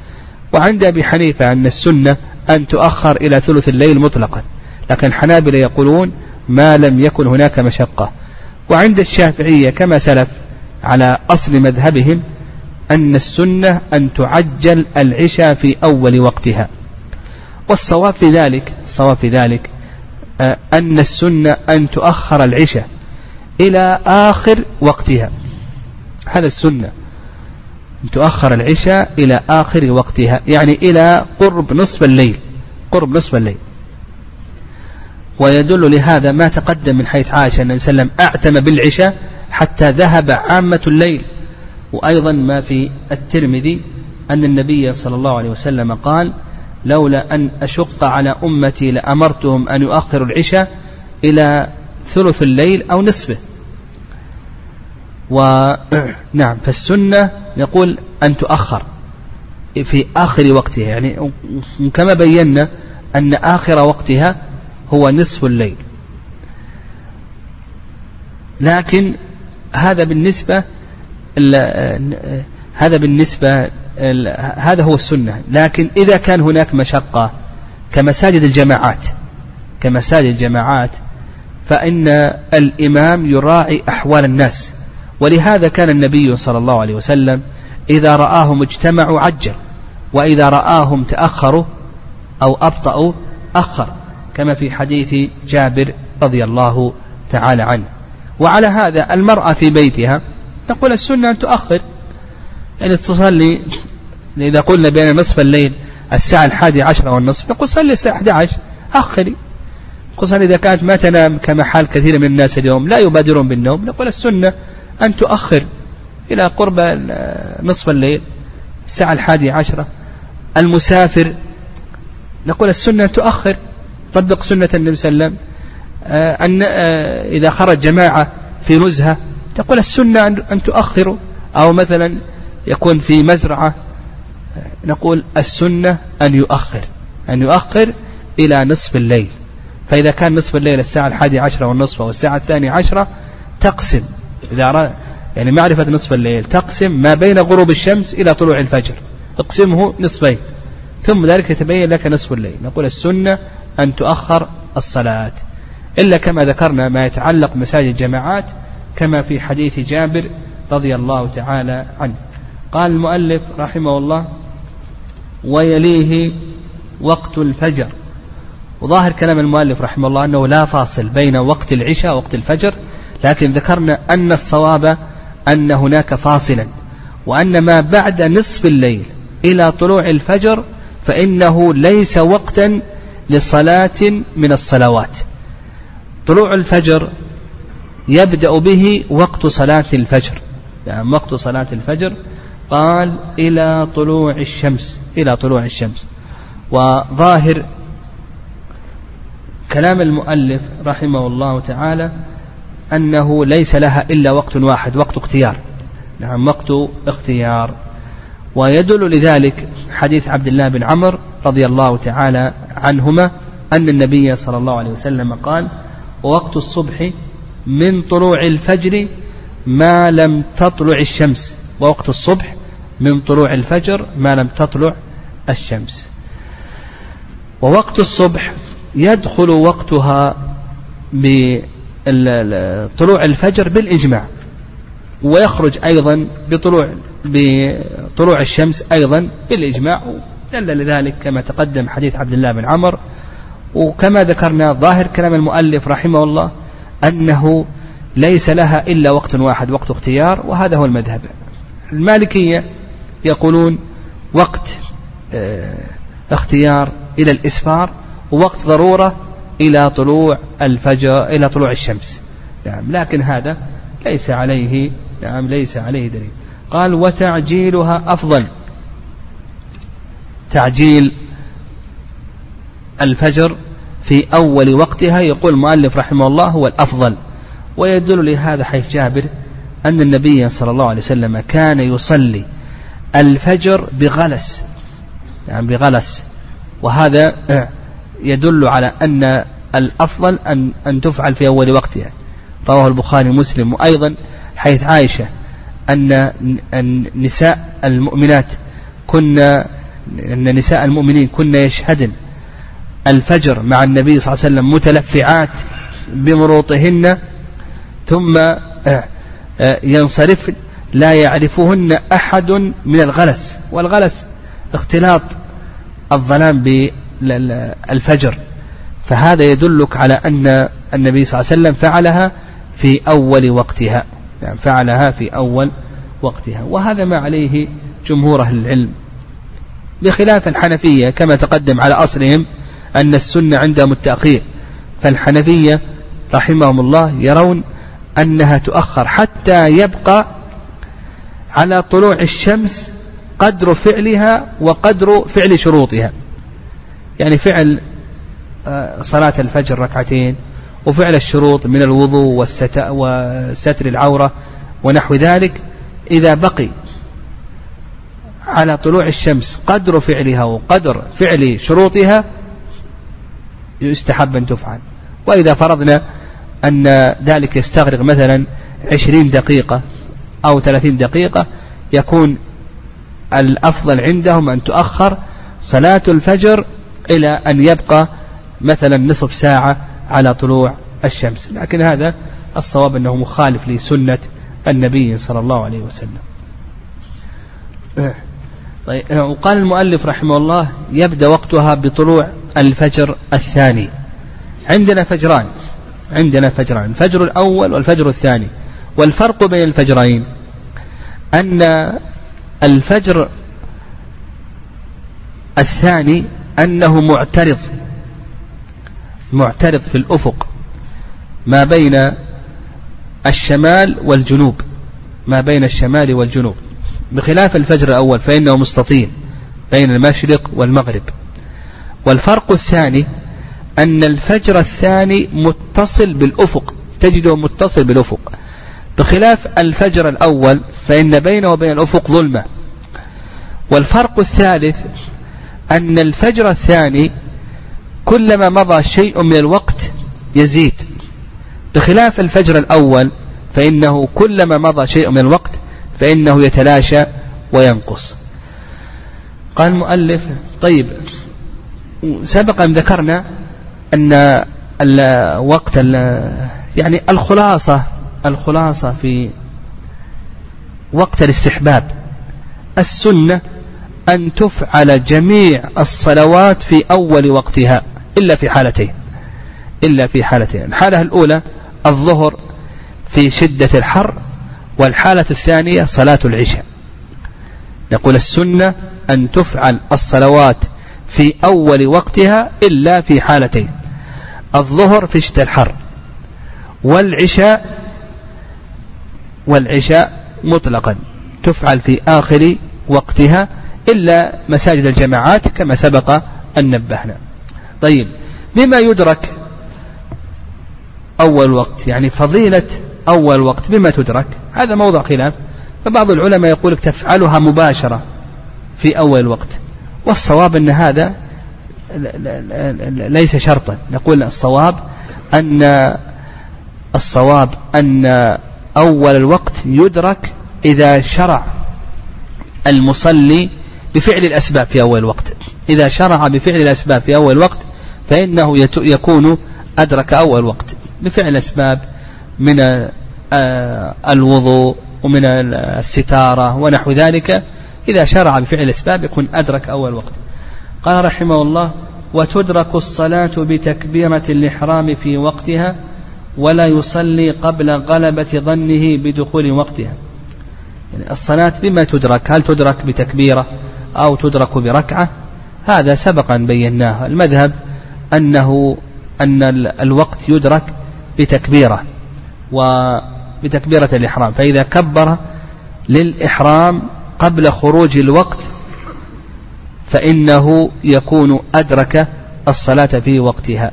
وعند أبي حنيفة أن السنة أن تؤخر إلى ثلث الليل مطلقا لكن الحنابلة يقولون ما لم يكن هناك مشقة. وعند الشافعية كما سلف على أصل مذهبهم أن السنة أن تعجل العشاء في أول وقتها. والصواب في ذلك الصواب في ذلك آه، أن السنة أن تؤخر العشاء إلى آخر وقتها. هذا السنة. تؤخر العشاء إلى آخر وقتها يعني إلى قرب نصف الليل قرب نصف الليل. ويدل لهذا ما تقدم من حيث عائشة النبي صلى الله عليه وسلم أعتم بالعشاء حتى ذهب عامة الليل. وأيضا ما في الترمذي أن النبي صلى الله عليه وسلم قال لولا أن أشق على أمتي لأمرتهم أن يؤخروا العشاء إلى ثلث الليل أو نصفه ونعم فالسنة يقول أن تؤخر في آخر وقتها يعني كما بينا أن آخر وقتها هو نصف الليل. لكن هذا بالنسبة هذا بالنسبة هذا هو السنة. لكن إذا كان هناك مشقة كمساجد الجماعات كمساجد الجماعات فإن الإمام يراعي أحوال الناس. ولهذا كان النبي صلى الله عليه وسلم إذا رآهم اجتمعوا عجل وإذا رآهم تأخروا أو أبطأوا أخر كما في حديث جابر رضي الله تعالى عنه. وعلى هذا المرأة في بيتها نقول السنة أن تؤخر. يعني تصلي إذا قلنا بين نصف الليل الساعة الحادية عشرة والنصف نقول صلي الساعة 11 أخري. خصوصا إذا كانت ما تنام كما حال كثير من الناس اليوم لا يبادرون بالنوم. نقول السنة أن تؤخر إلى قرب نصف الليل الساعة الحادية عشرة. المسافر نقول السنة تؤخر طبق سنة النبي صلى الله عليه وسلم. آه، أن آه، إذا خرج جماعة في نزهة تقول السنة أن تؤخروا. أو مثلا يكون في مزرعة آه، نقول السنة أن يؤخر أن يؤخر إلى نصف الليل. فإذا كان نصف الليل الساعة الحادية عشرة والنصف أو الساعة الثانية عشرة تقسم. إذا يعني معرفة نصف الليل. تقسم ما بين غروب الشمس إلى طلوع الفجر. اقسمه نصفين. ثم ذلك يتبين لك نصف الليل. نقول السنة أن تؤخر الصلاة. إلا كما ذكرنا ما يتعلق مساجد الجماعات كما في حديث جابر رضي الله تعالى عنه. قال المؤلف رحمه الله ويليه وقت الفجر. وظاهر كلام المؤلف رحمه الله أنه لا فاصل بين وقت العشاء ووقت الفجر. لكن ذكرنا أن الصواب أن هناك فاصلا وأن ما بعد نصف الليل إلى طلوع الفجر فإنه ليس وقتا لصلاة من الصلوات. طلوع الفجر يبدأ به وقت صلاة الفجر. يعني وقت صلاة الفجر قال إلى طلوع الشمس إلى طلوع الشمس. وظاهر كلام المؤلف رحمه الله تعالى أنه ليس لها إلا وقت واحد وقت اختيار. نعم وقت اختيار. ويدل لذلك حديث عبد الله بن عمر رضي الله تعالى عنهما أن النبي صلى الله عليه وسلم قال ووقت الصبح من طلوع الفجر ما لم تطلع الشمس. ووقت الصبح من طلوع الفجر ما لم تطلع الشمس. ووقت الصبح يدخل وقتها بطلوع الفجر بالإجماع. ويخرج أيضا بطلوع بطلوع الشمس أيضا بالإجماع. دل لذلك كما تقدم حديث عبد الله بن عمر. وكما ذكرنا ظاهر كلام المؤلف رحمه الله أنه ليس لها إلا وقت واحد وقت اختيار وهذا هو المذهب. المالكية يقولون وقت آه اختيار إلى الإسفار ووقت ضرورة إلى طلوع الفجر إلى طلوع الشمس. نعم لكن هذا ليس عليه نعم ليس عليه دليل. قال وتعجيلها أفضل. تعجيل الفجر في أول وقتها يقول المؤلف رحمه الله هو الأفضل. ويدل لهذا حيث جابر أن النبي صلى الله عليه وسلم كان يصلي الفجر بغلس. يعني بغلس. وهذا يدل على أن الأفضل أن أن تفعل في أول وقتها. رواه البخاري ومسلم. وأيضا حيث عائشة أن النساء المؤمنات كنا أن نساء المؤمنين كنا يشهدن الفجر مع النبي صلى الله عليه وسلم متلفعات بمروطهن ثم آه، آه، ينصرف لا يعرفهن أحد من الغلس. والغلس اختلاط الظلام بالفجر فهذا يدلك على أن النبي صلى الله عليه وسلم فعلها في أول وقتها. يعني فعلها في أول وقتها. وهذا ما عليه جمهور أهل العلم. بخلاف الحنفية كما تقدم على أصلهم أن السنة عندهم التأخير فالحنفية رحمهم الله يرون أنها تؤخر حتى يبقى على طلوع الشمس قدر فعلها وقدر فعل شروطها. يعني فعل آه، صلاة الفجر ركعتين وفعل الشروط من الوضوء وستر العورة ونحو ذلك. إذا بقي على طلوع الشمس قدر فعلها وقدر فعل شروطها يستحب أن تفعل. وإذا فرضنا أن ذلك يستغرق مثلا عشرين دقيقة أو ثلاثين دقيقة يكون الأفضل عندهم أن تؤخر صلاة الفجر إلى أن يبقى مثلا نصف ساعة على طلوع الشمس. لكن هذا الصواب أنه مخالف لسنة النبي صلى الله عليه وسلم. طيب وقال المؤلف رحمه الله يبدأ وقتها بطلوع الفجر الثاني. عندنا فجران عندنا فجران. الفجر الأول والفجر الثاني. والفرق بين الفجرين أن الفجر الثاني أنه معترض معترض في الأفق ما بين الشمال والجنوب ما بين الشمال والجنوب. بخلاف الفجر الأول فإنه مستطيل بين المشرق والمغرب. والفرق الثاني أن الفجر الثاني متصل بالأفق تجده متصل بالأفق. بخلاف الفجر الأول فإن بينه وبين الأفق ظلمة. والفرق الثالث أن الفجر الثاني كلما مضى شيء من الوقت يزيد. بخلاف الفجر الأول فإنه كلما مضى شيء من الوقت فإنه يتلاشى وينقص. قال المؤلف طيب سبق أن ذكرنا أن الوقت يعني الخلاصة الخلاصة في وقت الاستحباب. السنة أن تفعل جميع الصلوات في أول وقتها إلا في حالتين. إلا في حالتين. الحالة الأولى الظهر في شدة الحر والحالة الثانية صلاة العشاء. نقول السنة أن تفعل الصلوات في أول وقتها إلا في حالتين. الظهر في شدة الحر والعشاء والعشاء مطلقا. تفعل في آخر وقتها إلا مساجد الجماعات كما سبق أن نبهنا. طيب بما يدرك أول وقت يعني فضيلة أول وقت بما تدرك؟ هذا موضع خلاف. فبعض العلماء يقول لك تفعلها مباشرة في أول وقت. والصواب أن هذا ليس شرطا. نقول الصواب أن الصواب أن أول الوقت يدرك إذا شرع المصلي بفعل الأسباب في أول وقت. إذا شرع بفعل الأسباب في أول وقت فإنه يكون أدرك أول وقت. بفعل الأسباب من آه، الوضوء ومن الستارة ونحو ذلك إذا شرع بفعل الأسباب يكون أدرك أول وقت. قال رحمه الله وتدرك الصلاة بتكبيرة الإحرام في وقتها ولا يصلي قبل غلبة ظنه بدخول وقتها. يعني الصلاة بما تدرك؟ هل تدرك بتكبيرة؟ أو تدرك بركعة هذا سبقا بيناه. المذهب أنه أن الوقت يدرك بتكبيرة وبتكبيرة الإحرام. فإذا كبر للإحرام قبل خروج الوقت فإنه يكون أدرك الصلاة في وقتها.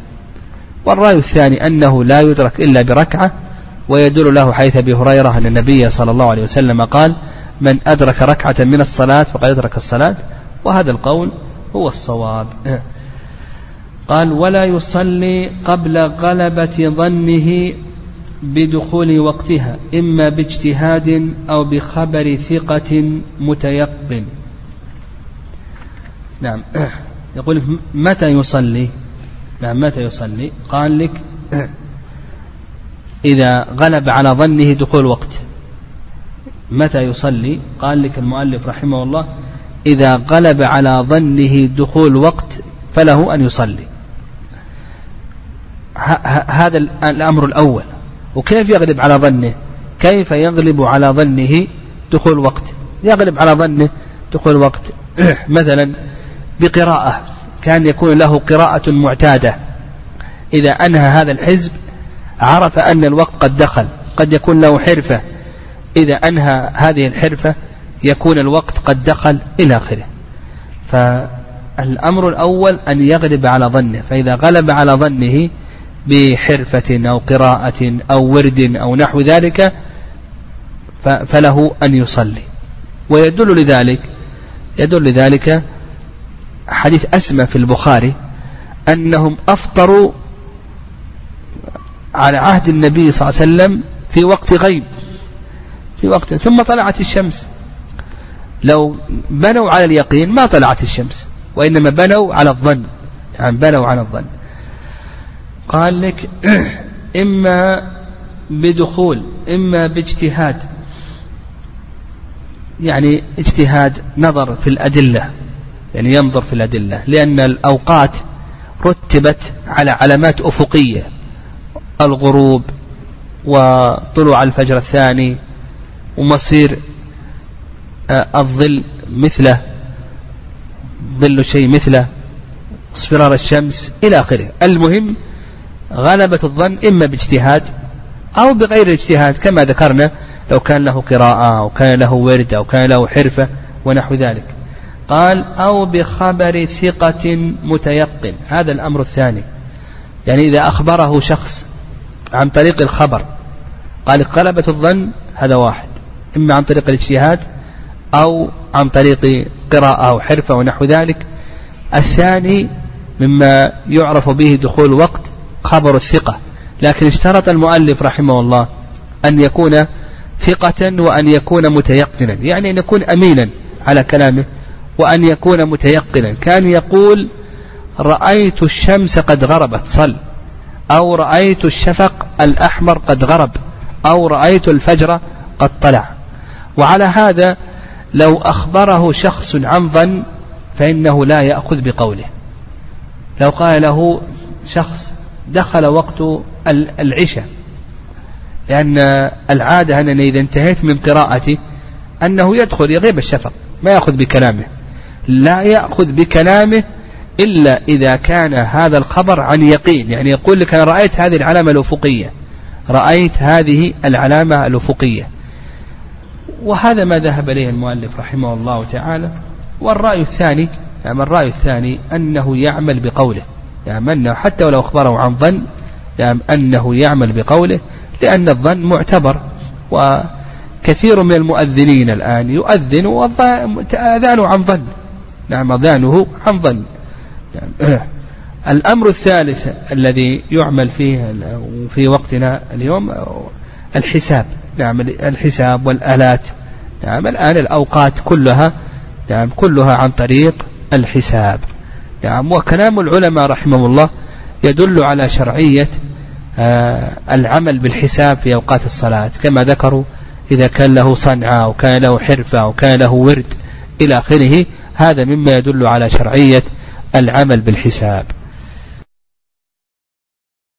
والرأي الثاني أنه لا يدرك إلا بركعة ويدل له حيث أبي هريرة أن النبي صلى الله عليه وسلم قال من أدرك ركعة من الصلاة فقد أدرك الصلاة وهذا القول هو الصواب. (laughs) قال ولا يصلي قبل غلبة ظنه بدخول وقتها إما باجتهاد أو بخبر ثقة متيقن. نعم. (clears throat) يقول متى يصلي؟ نعم متى يصلي؟ قال لك (laughs) إذا غلب على ظنه دخول وقت. متى يصلي؟ قال لك المؤلف رحمه الله إذا غلب على ظنه دخول وقت فله أن يصلي. هذا الأمر الأول. وكيف يغلب على ظنه؟ كيف يغلب على ظنه دخول وقت؟ يغلب على ظنه دخول وقت. (clears throat) مثلا بقراءة كان يكون له قراءة معتادة. إذا أنهى هذا الحزب عرف أن الوقت قد دخل قد يكون له حرفة. إذا أنهى هذه الحرفة يكون الوقت قد دخل إلى آخره. فالأمر الأول أن يغلب على ظنه فإذا غلب على ظنه بحرفة أو قراءة أو ورد أو نحو ذلك فله أن يصلي. ويدل لذلك يدل لذلك حديث أسمى في البخاري أنهم أفطروا على عهد النبي صلى الله عليه وسلم في وقت غيب. في وقت. ثم طلعت الشمس. لو بنوا على اليقين ما طلعت الشمس وإنما بنوا على الظن. يعني بنوا على الظن. قال لك (clears throat) إما بدخول إما باجتهاد. يعني اجتهاد نظر في الأدلة. يعني ينظر في الأدلة. لأن الأوقات رتبت على علامات أفقية. الغروب وطلوع الفجر الثاني. ومصير آه، الظل مثله ظل شيء مثله اصفرار الشمس إلى آخره. المهم غلبة الظن إما باجتهاد أو بغير اجتهاد كما ذكرنا لو كان له قراءة أو كان له ورد أو كان له حرفة ونحو ذلك. قال أو بخبر ثقة متيقن. هذا الأمر الثاني. يعني إذا أخبره شخص عن طريق الخبر قال غلبة الظن هذا واحد. إما عن طريق الاجتهاد أو عن طريق قراءة أو حرفة ونحو ذلك. الثاني مما يعرف به دخول وقت خبر الثقة. لكن اشترط المؤلف رحمه الله أن يكون ثقة وأن يكون متيقنا يعني أن يكون أمينا على كلامه وأن يكون متيقنا. كان يقول رأيت الشمس قد غربت صل. أو رأيت الشفق الأحمر قد غرب. أو رأيت الفجر قد طلع. وعلى هذا لو أخبره شخص عن ظن فإنه لا يأخذ بقوله. لو قال له شخص دخل وقت العشاء لأن العادة أنني إذا انتهيت من قراءتي أنه يدخل يغيب الشفق ما يأخذ بكلامه. لا يأخذ بكلامه إلا إذا كان هذا الخبر عن يقين يعني يقول لك أنا رأيت هذه العلامة الأفقية رأيت هذه العلامة الأفقية. وهذا ما ذهب إليه المؤلف رحمه الله تعالى والرأي الثاني يعني الرأي الثاني أنه يعمل بقوله يعني أنه حتى ولو أخبره عن ظن يعني أنه يعمل بقوله لأن الظن معتبر وكثير من المؤذنين الآن يؤذن وأذانه عن ظن نعم أذانه عن ظن. يعني (clears throat) الأمر الثالث الذي يعمل فيه في وقتنا اليوم الحساب. نعم الحساب والآلات. نعم الآن الأوقات كلها نعم كلها عن طريق الحساب. نعم وكلام العلماء رحمه الله يدل على شرعية آه العمل بالحساب في أوقات الصلاة. كما ذكروا إذا كان له صنعة أو كان له حرفة أو كان له ورد إلى آخره هذا مما يدل على شرعية العمل بالحساب.